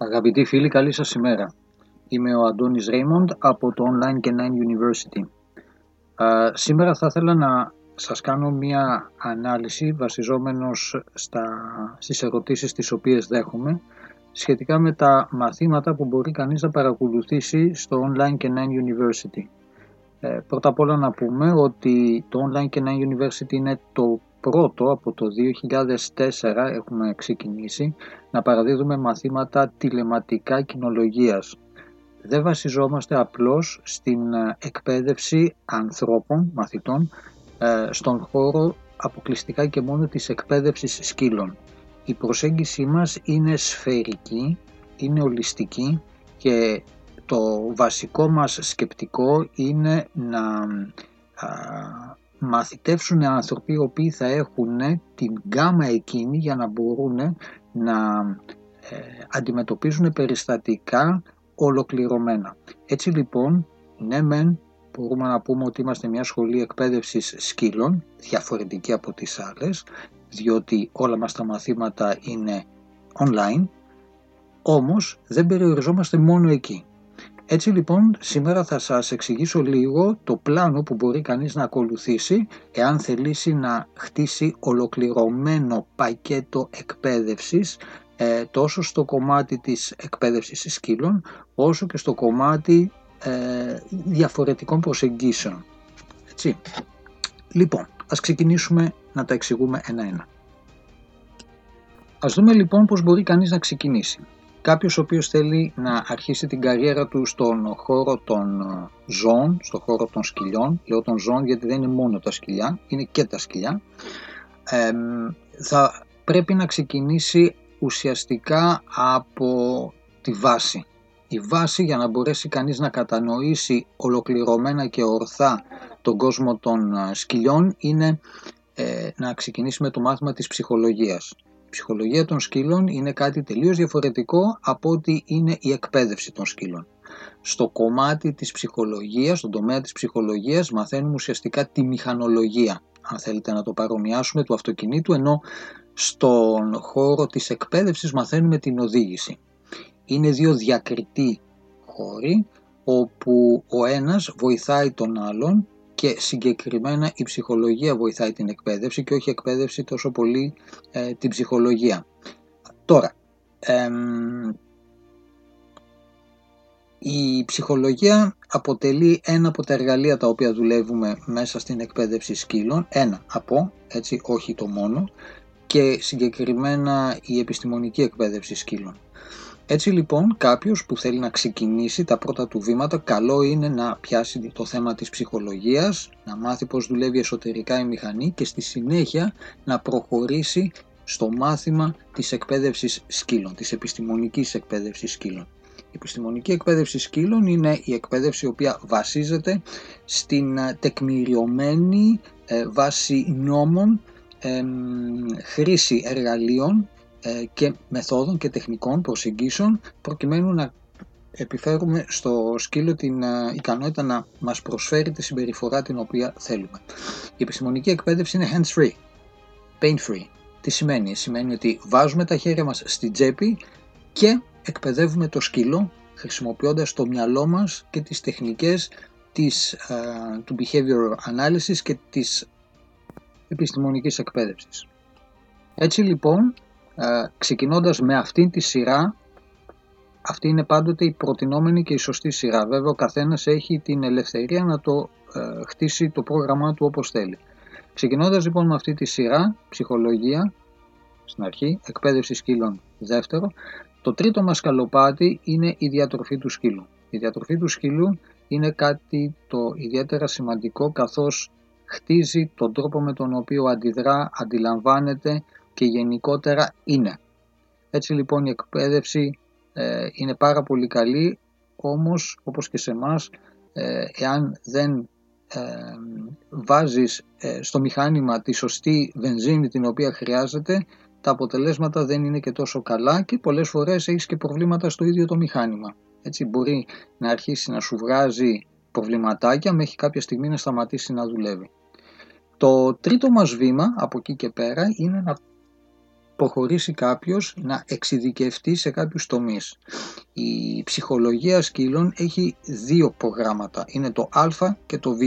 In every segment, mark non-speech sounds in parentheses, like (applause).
Αγαπητοί φίλοι, καλή σας ημέρα. Είμαι ο Αντώνης Ρέιμοντ από το Online και 9 University. σήμερα θα ήθελα να σας κάνω μία ανάλυση βασιζόμενος στα, στις ερωτήσεις τις οποίες δέχομαι σχετικά με τα μαθήματα που μπορεί κανείς να παρακολουθήσει στο Online και 9 University. Ε, πρώτα απ' όλα να πούμε ότι το Online και 9 University είναι το πρώτο από το 2004 έχουμε ξεκινήσει να παραδίδουμε μαθήματα τηλεματικά κοινολογίας. Δεν βασιζόμαστε απλώς στην ε, εκπαίδευση ανθρώπων, μαθητών, ε, στον χώρο αποκλειστικά και μόνο της εκπαίδευσης σκύλων. Η προσέγγιση μας είναι σφαιρική, είναι ολιστική και το βασικό μας σκεπτικό είναι να μαθητεύσουν άνθρωποι οι οποίοι θα έχουν την γκάμα εκείνη για να μπορούν να ε, αντιμετωπίζουν περιστατικά ολοκληρωμένα. Έτσι λοιπόν, ναι μεν μπορούμε να πούμε ότι είμαστε μια σχολή εκπαίδευσης σκύλων, διαφορετική από τις άλλες, διότι όλα μας τα μαθήματα είναι online, όμως δεν περιοριζόμαστε μόνο εκεί. Έτσι λοιπόν σήμερα θα σας εξηγήσω λίγο το πλάνο που μπορεί κανείς να ακολουθήσει εάν θελήσει να χτίσει ολοκληρωμένο πακέτο εκπαίδευσης ε, τόσο στο κομμάτι της εκπαίδευσης σκύλων όσο και στο κομμάτι ε, διαφορετικών προσεγγίσεων. Έτσι. Λοιπόν, ας ξεκινήσουμε να τα εξηγούμε ένα-ένα. Ας δούμε λοιπόν πώς μπορεί κανείς να ξεκινήσει κάποιος ο οποίος θέλει να αρχίσει την καριέρα του στον χώρο των ε, ζώων, στον χώρο των σκυλιών, λέω των ζώων γιατί δεν είναι μόνο τα σκυλιά, είναι και τα σκυλιά, θα πρέπει να ξεκινήσει ουσιαστικά από τη βάση. Η βάση για να μπορέσει κανείς να κατανοήσει ολοκληρωμένα και ορθά τον κόσμο των ε, σκυλιών είναι ε, να ξεκινήσει με το μάθημα της ψυχολογίας. Η ψυχολογία των σκύλων είναι κάτι τελείως διαφορετικό από ότι είναι η εκπαίδευση των σκύλων. Στο κομμάτι της ψυχολογίας, στον τομέα της ψυχολογίας μαθαίνουμε ουσιαστικά τη μηχανολογία, αν θέλετε να το παρομοιάσουμε, του αυτοκινήτου, ενώ στον χώρο της εκπαίδευσης μαθαίνουμε την οδήγηση. Είναι δύο διακριτοί χώροι, όπου ο ένας βοηθάει τον άλλον και συγκεκριμένα η ψυχολογία βοηθάει την εκπαίδευση και όχι η εκπαίδευση τόσο πολύ ε, την ψυχολογία. Τώρα, η ψυχολογία αποτελεί ένα από τα εργαλεία τα οποία δουλεύουμε μέσα στην εκπαίδευση σκύλων, ένα από, έτσι όχι το μόνο, και συγκεκριμένα η επιστημονική εκπαίδευση σκύλων. Έτσι λοιπόν κάποιος που θέλει να ξεκινήσει τα πρώτα του βήματα καλό είναι να πιάσει το θέμα της ψυχολογίας, να μάθει πώς δουλεύει εσωτερικά η μηχανή και στη συνέχεια να προχωρήσει στο μάθημα της εκπαίδευσης σκύλων, της επιστημονικής εκπαίδευσης σκύλων. Η επιστημονική εκπαίδευση σκύλων είναι η εκπαίδευση η οποία βασίζεται στην τεκμηριωμένη ε, βάση νόμων χρήση εργαλείων ε, και μεθόδων και τεχνικών προσεγγίσεων προκειμένου να επιφέρουμε στο σκύλο την ε, ικανότητα να μας προσφέρει τη συμπεριφορά την οποία θέλουμε. Η επιστημονική εκπαίδευση είναι hands-free, pain-free. Τι σημαίνει; Σημαίνει ότι βάζουμε τα χέρια μας στην τσέπη και εκπαιδεύουμε το σκύλο χρησιμοποιώντας το μυαλό μας και τις τεχνικές της, ε, του behavior analysis και της επιστημονικής εκπαίδευσης. Έτσι λοιπόν ε, ξεκινώντας με αυτήν τη σειρά, αυτή είναι πάντοτε η προτινόμενη και η σωστή σειρά. Βέβαια ο καθένας έχει την ελευθερία να το ε, χτίσει το πρόγραμμά του όπως θέλει. Ξεκινώντας λοιπόν με αυτή τη σειρά, ψυχολογία στην αρχή, εκπαίδευση σκύλων δεύτερο, το τρίτο μας καλοπάτι είναι η διατροφή του σκύλου. Η διατροφή του σκύλου είναι κάτι το ιδιαίτερα σημαντικό καθώς χτίζει τον τρόπο με τον οποίο αντιδρά, αντιλαμβάνεται και γενικότερα είναι. Έτσι λοιπόν η εκπαίδευση ε, είναι πάρα πολύ καλή, όμως όπως και σε εμάς, ε, εάν δεν ε, βάζεις ε, στο μηχάνημα τη σωστή βενζίνη την οποία χρειάζεται, τα αποτελέσματα δεν είναι και τόσο καλά και πολλές φορές έχεις και προβλήματα στο ίδιο το μηχάνημα. Έτσι μπορεί να αρχίσει να σου βγάζει προβληματάκια μέχρι κάποια στιγμή να σταματήσει να δουλεύει. Το τρίτο μας βήμα από εκεί και πέρα είναι να προχωρήσει κάποιος να εξειδικευτεί σε κάποιους τομείς. Η ψυχολογία σκύλων έχει δύο προγράμματα, είναι το α και το β,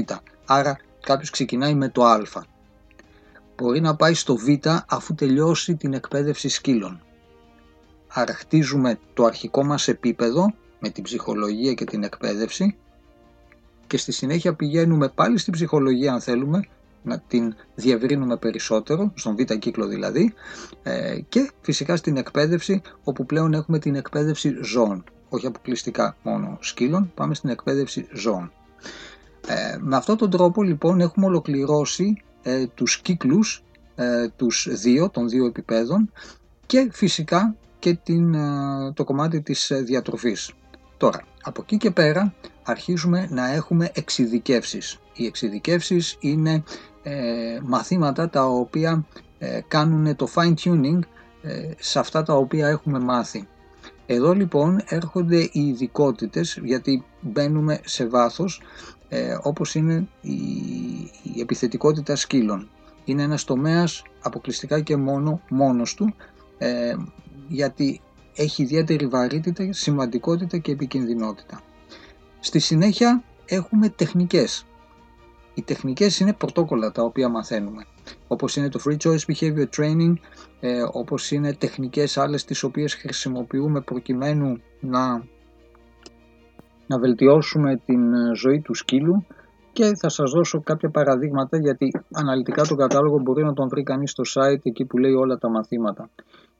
άρα κάποιος ξεκινάει με το α. Μπορεί να πάει στο β αφού τελειώσει την εκπαίδευση σκύλων. Άρα χτίζουμε το αρχικό μας επίπεδο με την ψυχολογία και την εκπαίδευση και στη συνέχεια πηγαίνουμε πάλι στην ψυχολογία αν θέλουμε να την διευρύνουμε περισσότερο, στον β' κύκλο δηλαδή, ε, και φυσικά στην εκπαίδευση, όπου πλέον έχουμε την εκπαίδευση ζώων, όχι αποκλειστικά μόνο σκύλων, πάμε στην εκπαίδευση ζώων. Ε, με αυτόν τον τρόπο λοιπόν έχουμε ολοκληρώσει ε, τους κύκλους, ε, τους δύο, των δύο επιπέδων και φυσικά και την, το κομμάτι της διατροφής. Τώρα, από εκεί και πέρα αρχίζουμε να έχουμε εξειδικεύσεις. Οι εξειδικεύσεις είναι ε, μαθήματα τα οποία ε, κάνουν το fine tuning ε, σε αυτά τα οποία έχουμε μάθει. Εδώ λοιπόν έρχονται οι ειδικότητες γιατί μπαίνουμε σε βάθος όπως είναι η, η επιθετικότητα σκύλων. Είναι ένας τομέας αποκλειστικά και μόνο μόνος του γιατί έχει ιδιαίτερη βαρύτητα, σημαντικότητα και επικινδυνότητα. Στη συνέχεια έχουμε τεχνικές οι τεχνικές είναι πρωτόκολλα τα οποία μαθαίνουμε, όπως είναι το Free Choice Behavior Training, ε, όπως είναι τεχνικές άλλες τις οποίες χρησιμοποιούμε προκειμένου να, να βελτιώσουμε την ε, ζωή του σκύλου και θα σας δώσω κάποια παραδείγματα γιατί αναλυτικά τον κατάλογο μπορεί να τον βρει κανείς στο site εκεί που λέει όλα τα μαθήματα.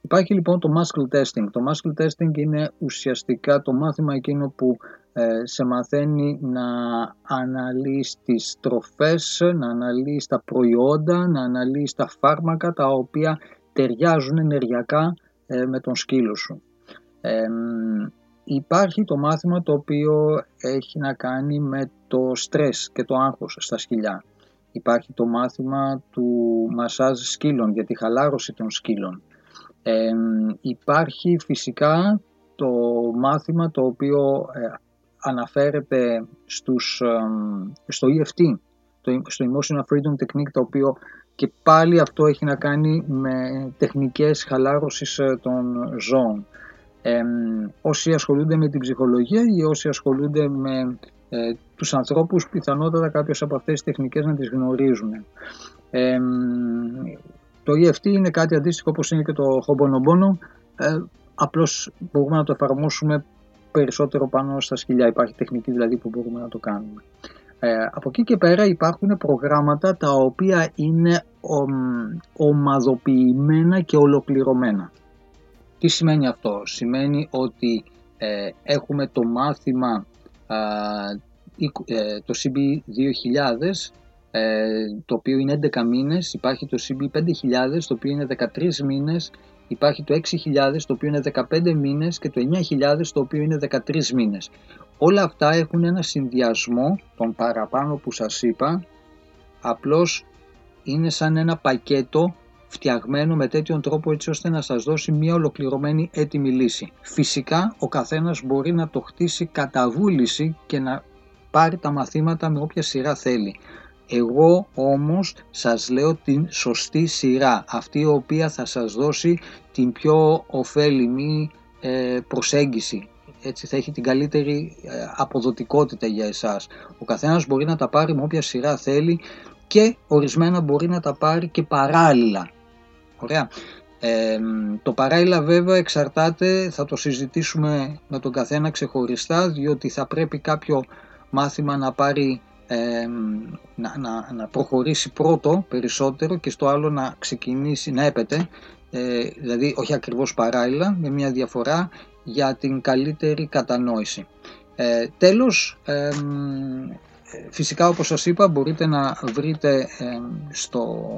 Υπάρχει λοιπόν το muscle testing. Το muscle testing είναι ουσιαστικά το μάθημα εκείνο που ε, σε μαθαίνει να αναλύεις τις τροφές, να αναλύεις τα προϊόντα, να αναλύεις τα φάρμακα τα οποία ταιριάζουν ενεργειακά ε, με τον σκύλο σου. υπάρχει το μάθημα το οποίο έχει να κάνει με το στρες και το άγχος στα σκυλιά. Υπάρχει το μάθημα του μασάζ σκύλων για τη χαλάρωση των σκύλων. υπάρχει φυσικά το μάθημα το οποίο ε, αναφέρεται στους, στο EFT, στο Emotional Freedom Technique, το οποίο και πάλι αυτό έχει να κάνει με τεχνικές χαλάρωσης ε, των ζώων. Ε, όσοι ασχολούνται με την ψυχολογία ή όσοι ασχολούνται με ε, τους ανθρώπους, πιθανότατα κάποιες από αυτές τις τεχνικές να τις γνωρίζουν. Ε, το EFT είναι κάτι αντίστοιχο όπως είναι και το Hobonobono, ε, απλώς μπορούμε να το εφαρμόσουμε περισσότερο πάνω στα σκυλιά. Υπάρχει τεχνική δηλαδή που μπορούμε να το κάνουμε. Ε, από εκεί και πέρα υπάρχουν προγράμματα τα οποία είναι ομαδοποιημένα και ολοκληρωμένα. Τι σημαίνει αυτό; Σημαίνει ότι ε, έχουμε το μάθημα ε, το CB2000 ε, το οποίο είναι 11 μήνες, υπάρχει το CB5000 το οποίο είναι 13 μήνες υπάρχει το 6.000 το οποίο είναι 15 μήνες και το 9.000 το οποίο είναι 13 μήνες. Όλα αυτά έχουν ένα συνδυασμό των παραπάνω που σας είπα, απλώς είναι σαν ένα πακέτο φτιαγμένο με τέτοιον τρόπο έτσι ώστε να σας δώσει μια ολοκληρωμένη έτοιμη λύση. Φυσικά ο καθένας μπορεί να το χτίσει κατά βούληση και να πάρει τα μαθήματα με όποια σειρά θέλει. Εγώ όμως σας λέω την σωστή σειρά, αυτή η οποία θα σας δώσει την πιο ωφέλιμη ε, προσέγγιση. Έτσι θα έχει την καλύτερη ε, αποδοτικότητα για εσάς. Ο καθένας μπορεί να τα πάρει με όποια σειρά θέλει και ορισμένα μπορεί να τα πάρει και παράλληλα. Ωραία. Ε, το παράλληλα βέβαια εξαρτάται, θα το συζητήσουμε με τον καθένα ξεχωριστά, διότι θα πρέπει κάποιο μάθημα να πάρει να, να, να προχωρήσει πρώτο περισσότερο και στο άλλο να ξεκινήσει να έπεται ε, δηλαδή όχι ακριβώς παράλληλα με μια διαφορά για την καλύτερη κατανόηση. Ε, τέλος, φυσικά όπως σας είπα μπορείτε να βρείτε στο,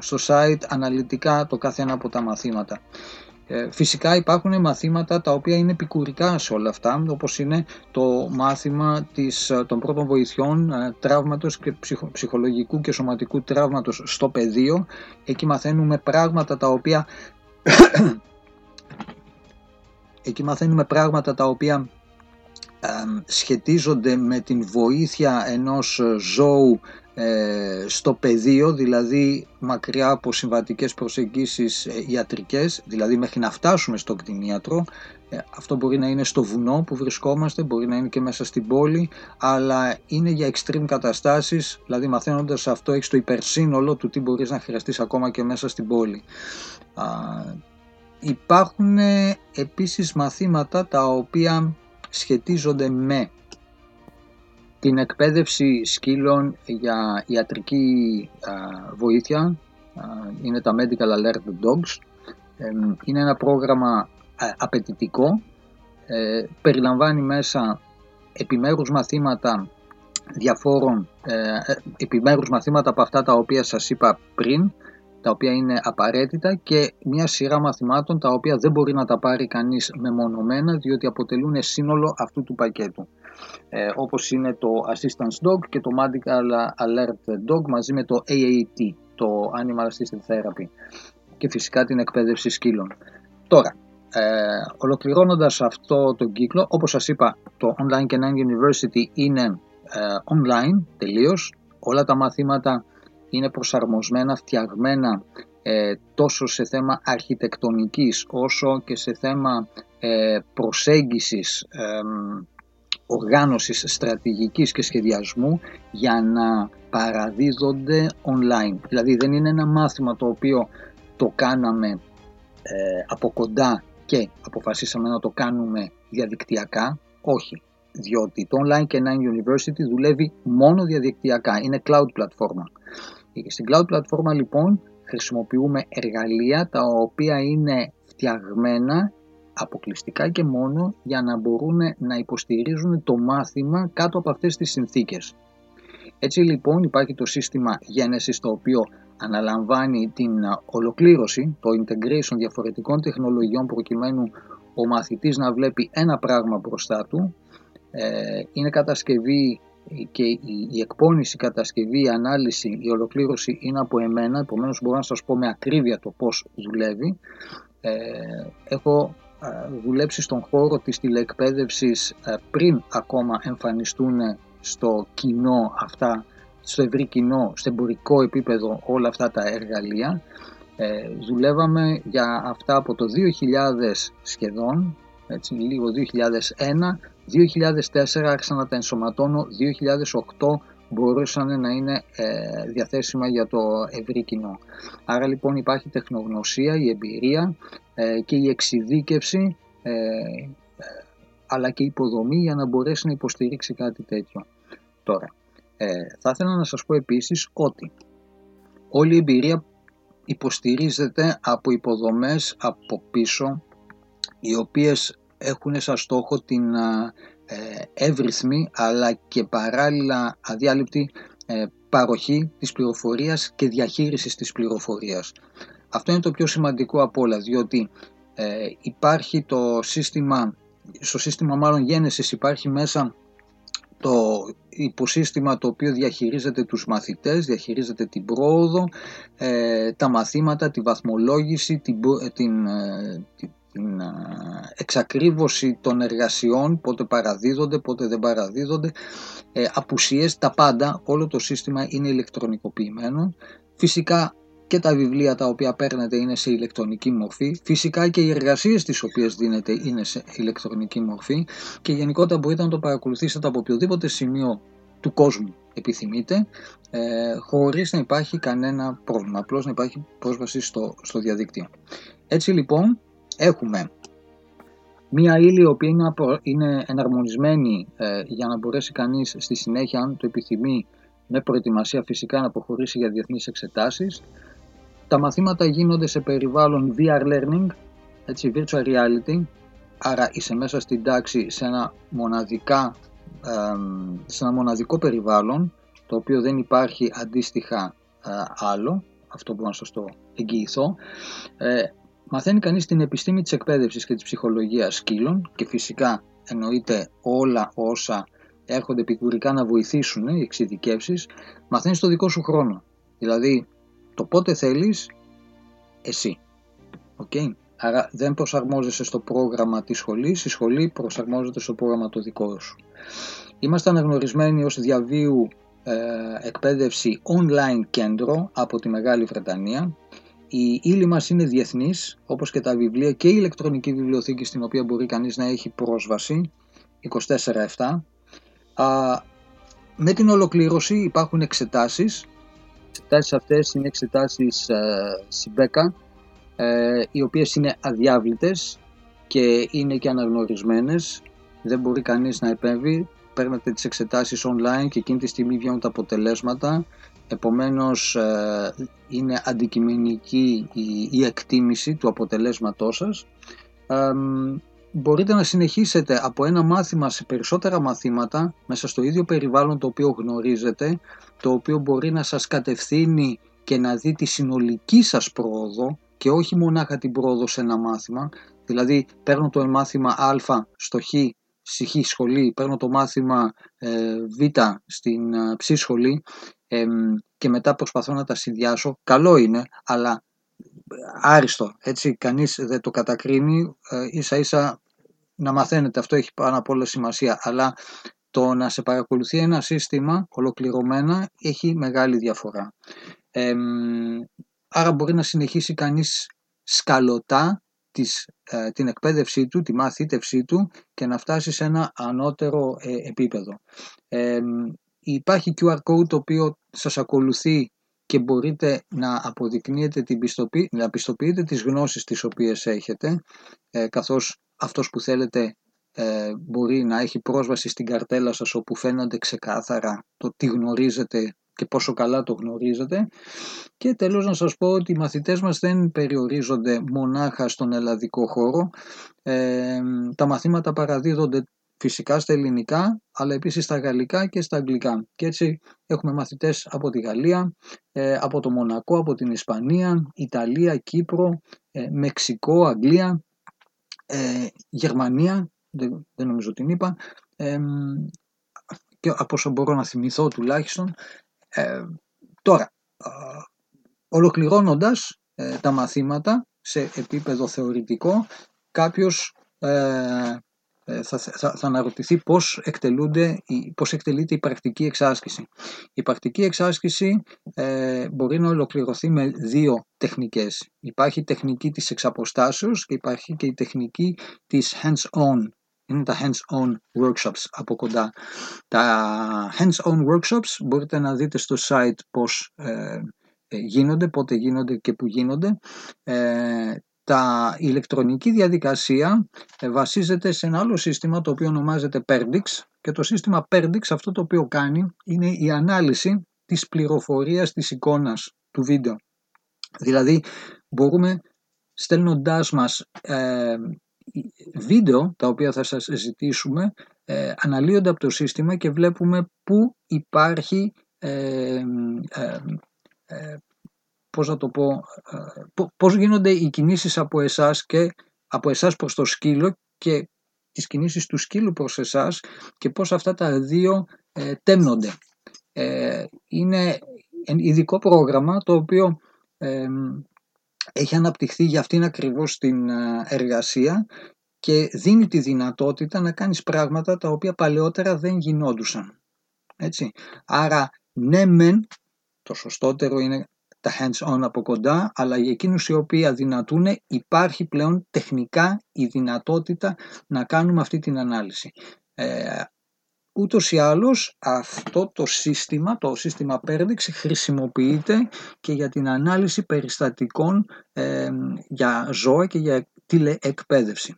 στο site αναλυτικά το κάθε ένα από τα μαθήματα. Ε, φυσικά υπάρχουν μαθήματα τα οποία είναι επικουρικά σε όλα αυτά, όπως είναι το μάθημα της, ε, των πρώτων βοηθειών ε, τραύματος και ψυχολογικού και σωματικού τραύματος στο πεδίο. Εκεί μαθαίνουμε πράγματα τα οποία... (coughs) Εκεί μαθαίνουμε πράγματα τα οποία σχετίζονται με την βοήθεια ενός ζώου ε, στο πεδίο, δηλαδή μακριά από συμβατικές προσεγγίσεις ε, ιατρικές, δηλαδή μέχρι να φτάσουμε στο κτηνίατρο. Ε, αυτό μπορεί να είναι στο βουνό που βρισκόμαστε, μπορεί να είναι και μέσα στην πόλη, αλλά είναι για extreme καταστάσεις, δηλαδή μαθαίνοντας αυτό έχεις το υπερσύνολο του τι μπορείς να χρειαστείς ακόμα και μέσα στην πόλη. Υπάρχουν επίσης μαθήματα τα οποία σχετίζονται με την εκπαίδευση σκύλων για ιατρική βοήθεια, είναι τα Medical Alert Dogs. Είναι ένα πρόγραμμα απαιτητικό, ε, περιλαμβάνει μέσα επιμέρους μαθήματα διαφόρων, ε, ε, επιμέρους μαθήματα από αυτά τα οποία σας είπα πριν, τα οποία είναι απαραίτητα και μια σειρά μαθημάτων τα οποία δεν μπορεί να τα πάρει κανείς μεμονωμένα διότι αποτελούν σύνολο αυτού του πακέτου. Ε, όπως είναι το Assistance Dog και το Medical Alert Dog μαζί με το AAT, το Animal Assisted Therapy και φυσικά την εκπαίδευση σκύλων. Τώρα, ε, ολοκληρώνοντας αυτό το κύκλο, όπως σας είπα, το Online Canine University είναι ε, online τελείως, όλα τα μαθήματα είναι προσαρμοσμένα, φτιαγμένα ε, τόσο σε θέμα αρχιτεκτονικής όσο και σε θέμα ε, προσέγγισης, ε, οργάνωσης στρατηγικής και σχεδιασμού για να παραδίδονται online. Δηλαδή δεν είναι ένα μάθημα το οποίο το κάναμε ε, από κοντά και αποφασίσαμε να το κάνουμε διαδικτυακά. Όχι, διότι το Online και Nine University δουλεύει μόνο διαδικτυακά, είναι cloud πλατφόρμα. Στην cloud πλατφόρμα λοιπόν χρησιμοποιούμε εργαλεία τα οποία είναι φτιαγμένα αποκλειστικά και μόνο για να μπορούν να υποστηρίζουν το μάθημα κάτω από αυτές τις συνθήκες. Έτσι λοιπόν υπάρχει το σύστημα γένεσης το οποίο αναλαμβάνει την ολοκλήρωση, το integration διαφορετικών τεχνολογιών προκειμένου ο μαθητής να βλέπει ένα πράγμα μπροστά του. Ε, είναι κατασκευή και η εκπόνηση, η κατασκευή, η ανάλυση, η ολοκλήρωση είναι από εμένα, επομένως μπορώ να σας πω με ακρίβεια το πώς δουλεύει. Ε, έχω δουλέψει στον χώρο της τηλεεκπαίδευσης πριν ακόμα εμφανιστούν στο κοινό αυτά, στο ευρύ κοινό, στο εμπορικό επίπεδο όλα αυτά τα εργαλεία. Ε, δουλεύαμε για αυτά από το 2000 σχεδόν, έτσι λίγο 2001, 2004 άρχισα να τα ενσωματώνω, 2008 μπορούσαν να είναι ε, διαθέσιμα για το ευρύ κοινό. Άρα λοιπόν υπάρχει τεχνογνωσία, η εμπειρία ε, και η εξειδίκευση ε, αλλά και η υποδομή για να μπορέσει να υποστηρίξει κάτι τέτοιο. Τώρα, θα ήθελα να σας πω επίσης ότι όλη η εμπειρία υποστηρίζεται από υποδομές από πίσω οι οποίες έχουν σαν στόχο την ε, εύρυθμη αλλά και παράλληλα αδιάλειπτη ε, παροχή της πληροφορίας και διαχείρισης της πληροφορίας. Αυτό είναι το πιο σημαντικό από όλα, διότι ε, υπάρχει το σύστημα, στο σύστημα μάλλον γένεσης υπάρχει μέσα το υποσύστημα το οποίο διαχειρίζεται τους μαθητές, διαχειρίζεται την πρόοδο, τα μαθήματα, τη βαθμολόγηση, την, την, την εξακρίβωση των εργασιών, πότε παραδίδονται, πότε δεν παραδίδονται, ε, απουσίες, τα πάντα, όλο το σύστημα είναι ηλεκτρονικοποιημένο. Φυσικά και τα βιβλία τα οποία παίρνετε είναι σε ηλεκτρονική μορφή. Φυσικά και οι εργασίες τις οποίες δίνετε είναι σε ηλεκτρονική μορφή και γενικότερα μπορείτε να το παρακολουθήσετε από οποιοδήποτε σημείο του κόσμου επιθυμείτε, ε, χωρίς να υπάρχει κανένα πρόβλημα, απλώς να υπάρχει πρόσβαση στο, στο διαδίκτυο. Έτσι λοιπόν, έχουμε μία ύλη η οποία είναι εναρμονισμένη ε, για να μπορέσει κανείς στη συνέχεια αν το επιθυμεί με προετοιμασία φυσικά να προχωρήσει για διεθνείς εξετάσεις. Τα μαθήματα γίνονται σε περιβάλλον VR learning, έτσι, virtual reality, άρα είσαι μέσα στην τάξη σε ένα, μοναδικά, σε ένα μοναδικό περιβάλλον, το οποίο δεν υπάρχει αντίστοιχα ε, άλλο, αυτό μπορώ να σας το εγγυηθώ. Ε, Μαθαίνει κανείς την επιστήμη της εκπαίδευσης και της ψυχολογίας σκύλων και φυσικά εννοείται όλα όσα έρχονται επικουρικά να βοηθήσουν οι εξειδικεύσεις, μαθαίνεις το δικό σου χρόνο. Δηλαδή το πότε θέλεις εσύ. Okay. Άρα δεν προσαρμόζεσαι στο πρόγραμμα της σχολής, η σχολή προσαρμόζεται στο πρόγραμμα το δικό σου. Είμαστε αναγνωρισμένοι ως διαβίου ε, εκπαίδευση online κέντρο από τη Μεγάλη Βρετανία. Η ύλη μας είναι διεθνής, όπως και τα βιβλία και η ηλεκτρονική βιβλιοθήκη στην οποία μπορεί κανείς να έχει πρόσβαση 24-7. Με την ολοκλήρωση υπάρχουν εξετάσεις. Οι εξετάσεις αυτές είναι εξετάσεις ε, ΣΥΜΠΕΚΑ, ε, οι οποίες είναι αδιάβλητες και είναι και αναγνωρισμένες. Δεν μπορεί κανείς να επέμβει. Παίρνετε τις εξετάσεις online και εκείνη τη στιγμή βγαίνουν τα αποτελέσματα. Επομένως ε, είναι αντικειμενική η, εκτίμηση του αποτελέσματός σας. Ε, μπορείτε να συνεχίσετε από ένα μάθημα σε περισσότερα μαθήματα μέσα στο ίδιο περιβάλλον το οποίο γνωρίζετε, το οποίο μπορεί να σας κατευθύνει και να δει τη συνολική σας πρόοδο και όχι μονάχα την πρόοδο σε ένα μάθημα. Δηλαδή παίρνω το μάθημα α στο χ στη χ σχολή, παίρνω το μάθημα ε, β στην ε, ψ σχολή και μετά προσπαθώ να τα συνδυάσω. Καλό είναι, αλλά άριστο, έτσι κανείς δεν το κατακρίνει, ε, ίσα ίσα να μαθαίνετε, αυτό έχει πάνω απ' όλα σημασία, αλλά το να σε παρακολουθεί ένα σύστημα ολοκληρωμένα έχει μεγάλη διαφορά. άρα μπορεί να συνεχίσει κανείς σκαλωτά της, ε, την εκπαίδευσή του, τη μαθήτευσή του και να φτάσει σε ένα ανώτερο ε, επίπεδο. υπάρχει QR code το οποίο σας ακολουθεί και μπορείτε να αποδεικνύετε την πιστοποιη, να πιστοποιείτε τις γνώσεις τις οποίες έχετε ε, καθώς αυτός που θέλετε ε, μπορεί να έχει πρόσβαση στην καρτέλα σας όπου φαίνονται ξεκάθαρα το τι γνωρίζετε και πόσο καλά το γνωρίζετε. Και τέλος να σας πω ότι οι μαθητές μας δεν περιορίζονται μονάχα στον ελλαδικό χώρο. Ε, τα μαθήματα παραδίδονται φυσικά στα ελληνικά αλλά επίσης στα γαλλικά και στα αγγλικά και έτσι έχουμε μαθητές από τη Γαλλία, ε, από το Μονακό, από την Ισπανία, Ιταλία, Κύπρο, ε, Μεξικό, Αγγλία ε, Γερμανία, δεν, δεν νομίζω την είπα, ε, και από όσο μπορώ να θυμηθώ τουλάχιστον. Ε, τώρα, ολοκληρώνοντας ε, τα μαθήματα σε επίπεδο θεωρητικό, κάποιος ε, ε, θα, θα, θα αναρωτηθεί πώς, εκτελούνται, πώς εκτελείται η πρακτική εξάσκηση. Η πρακτική εξάσκηση ε, μπορεί να ολοκληρωθεί με δύο τεχνικές. Υπάρχει η τεχνική της εξαποστάσεως και υπάρχει και η τεχνική της hands-on. Είναι τα hands-on workshops από κοντά. Τα hands-on workshops μπορείτε να δείτε στο site πώς ε, ε γίνονται, πότε γίνονται και που γίνονται. Ε, τα ηλεκτρονική διαδικασία ε, βασίζεται σε ένα άλλο σύστημα το οποίο ονομάζεται Perdix και το σύστημα Perdix αυτό το οποίο κάνει είναι η ανάλυση της πληροφορίας της εικόνας του βίντεο. Δηλαδή μπορούμε στέλνοντάς μας ε, βίντεο τα οποία θα σας ζητήσουμε ε, αναλύονται από το σύστημα και βλέπουμε πού υπάρχει ε, ε πώς να το πω, ε, πώς γίνονται οι κινήσεις από εσάς και από εσάς προς το σκύλο και τις κινήσεις του σκύλου προς εσάς και πώς αυτά τα δύο ε, τέμνονται. Ε, είναι ειδικό πρόγραμμα το οποίο ε, έχει αναπτυχθεί για αυτήν ακριβώς την ε, εργασία και δίνει τη δυνατότητα να κάνεις πράγματα τα οποία παλαιότερα δεν γινόντουσαν. Έτσι. Άρα ναι μεν, το σωστότερο είναι τα hands-on από κοντά, αλλά για εκείνους οι οποίοι αδυνατούν υπάρχει πλέον τεχνικά η δυνατότητα να κάνουμε αυτή την ανάλυση. Ε, ούτως ή άλλως αυτό το σύστημα, το σύστημα Perdix χρησιμοποιείται και για την ανάλυση περιστατικών ε, για ζώα και για τηλεεκπαίδευση.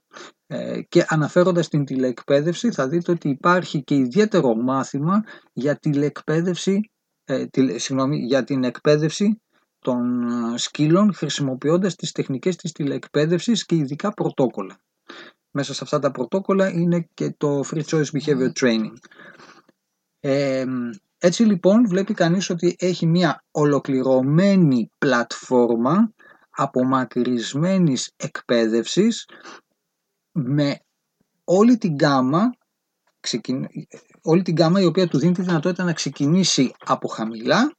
Ε, και αναφέροντας την τηλεεκπαίδευση θα δείτε ότι υπάρχει και ιδιαίτερο μάθημα για, τηλεεκπαίδευση, ε, συγγνώμη, για την εκπαίδευση των ε, σκύλων χρησιμοποιώντας τις τεχνικές της τηλεεκπαίδευσης και ειδικά πρωτόκολλα. Μέσα σε αυτά τα πρωτόκολλα είναι και το Free Choice Behavior Training. Ε, έτσι λοιπόν βλέπει κανείς ότι έχει μια ολοκληρωμένη πλατφόρμα απομακρυσμένης εκπαίδευσης με όλη την γάμα όλη την γάμα η οποία του δίνει τη δυνατότητα να ξεκινήσει από χαμηλά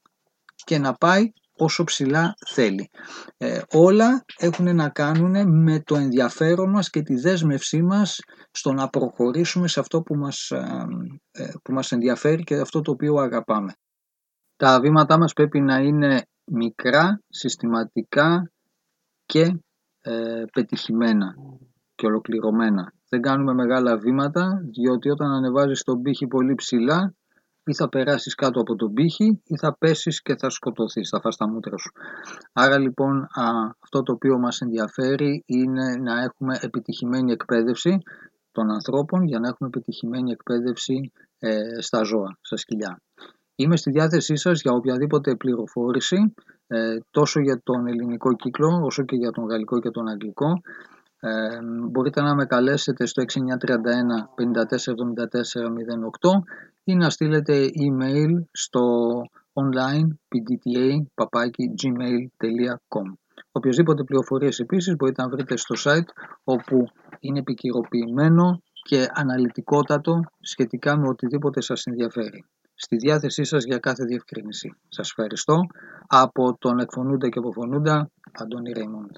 και να πάει όσο ψηλά θέλει. Ε, όλα έχουν να κάνουν με το ενδιαφέρον μας και τη δέσμευσή μας στο να προχωρήσουμε σε αυτό που μας, ε, ε, που μας ενδιαφέρει και αυτό το οποίο αγαπάμε. Τα βήματά μας πρέπει να είναι μικρά, συστηματικά και ε, πετυχημένα και ολοκληρωμένα. Δεν κάνουμε μεγάλα βήματα, διότι όταν ανεβάζεις τον πύχη πολύ ψηλά, ή θα περάσεις κάτω από τον πύχη ή θα πέσεις και θα σκοτωθείς, θα φας τα μούτρα σου. Άρα λοιπόν α, αυτό το οποίο μας ενδιαφέρει είναι να έχουμε επιτυχημένη εκπαίδευση των ανθρώπων για να έχουμε επιτυχημένη εκπαίδευση ε, στα ζώα, στα σκυλιά. Είμαι στη διάθεσή σας για οποιαδήποτε πληροφόρηση, ε, τόσο για τον ελληνικό κύκλο όσο και για τον γαλλικό και τον αγγλικό. Ε, μπορείτε να με καλέσετε στο 6931 5474 08 ή να στείλετε email στο online pdta.gmail.com Οποιοςδήποτε πληροφορίες επίσης μπορείτε να βρείτε στο site όπου είναι επικυροποιημένο και αναλυτικότατο σχετικά με οτιδήποτε σας ενδιαφέρει. Στη διάθεσή σας για κάθε διευκρίνηση. Σας ευχαριστώ. Από τον εκφωνούντα και αποφωνούντα, Αντώνη Ρέιμοντ.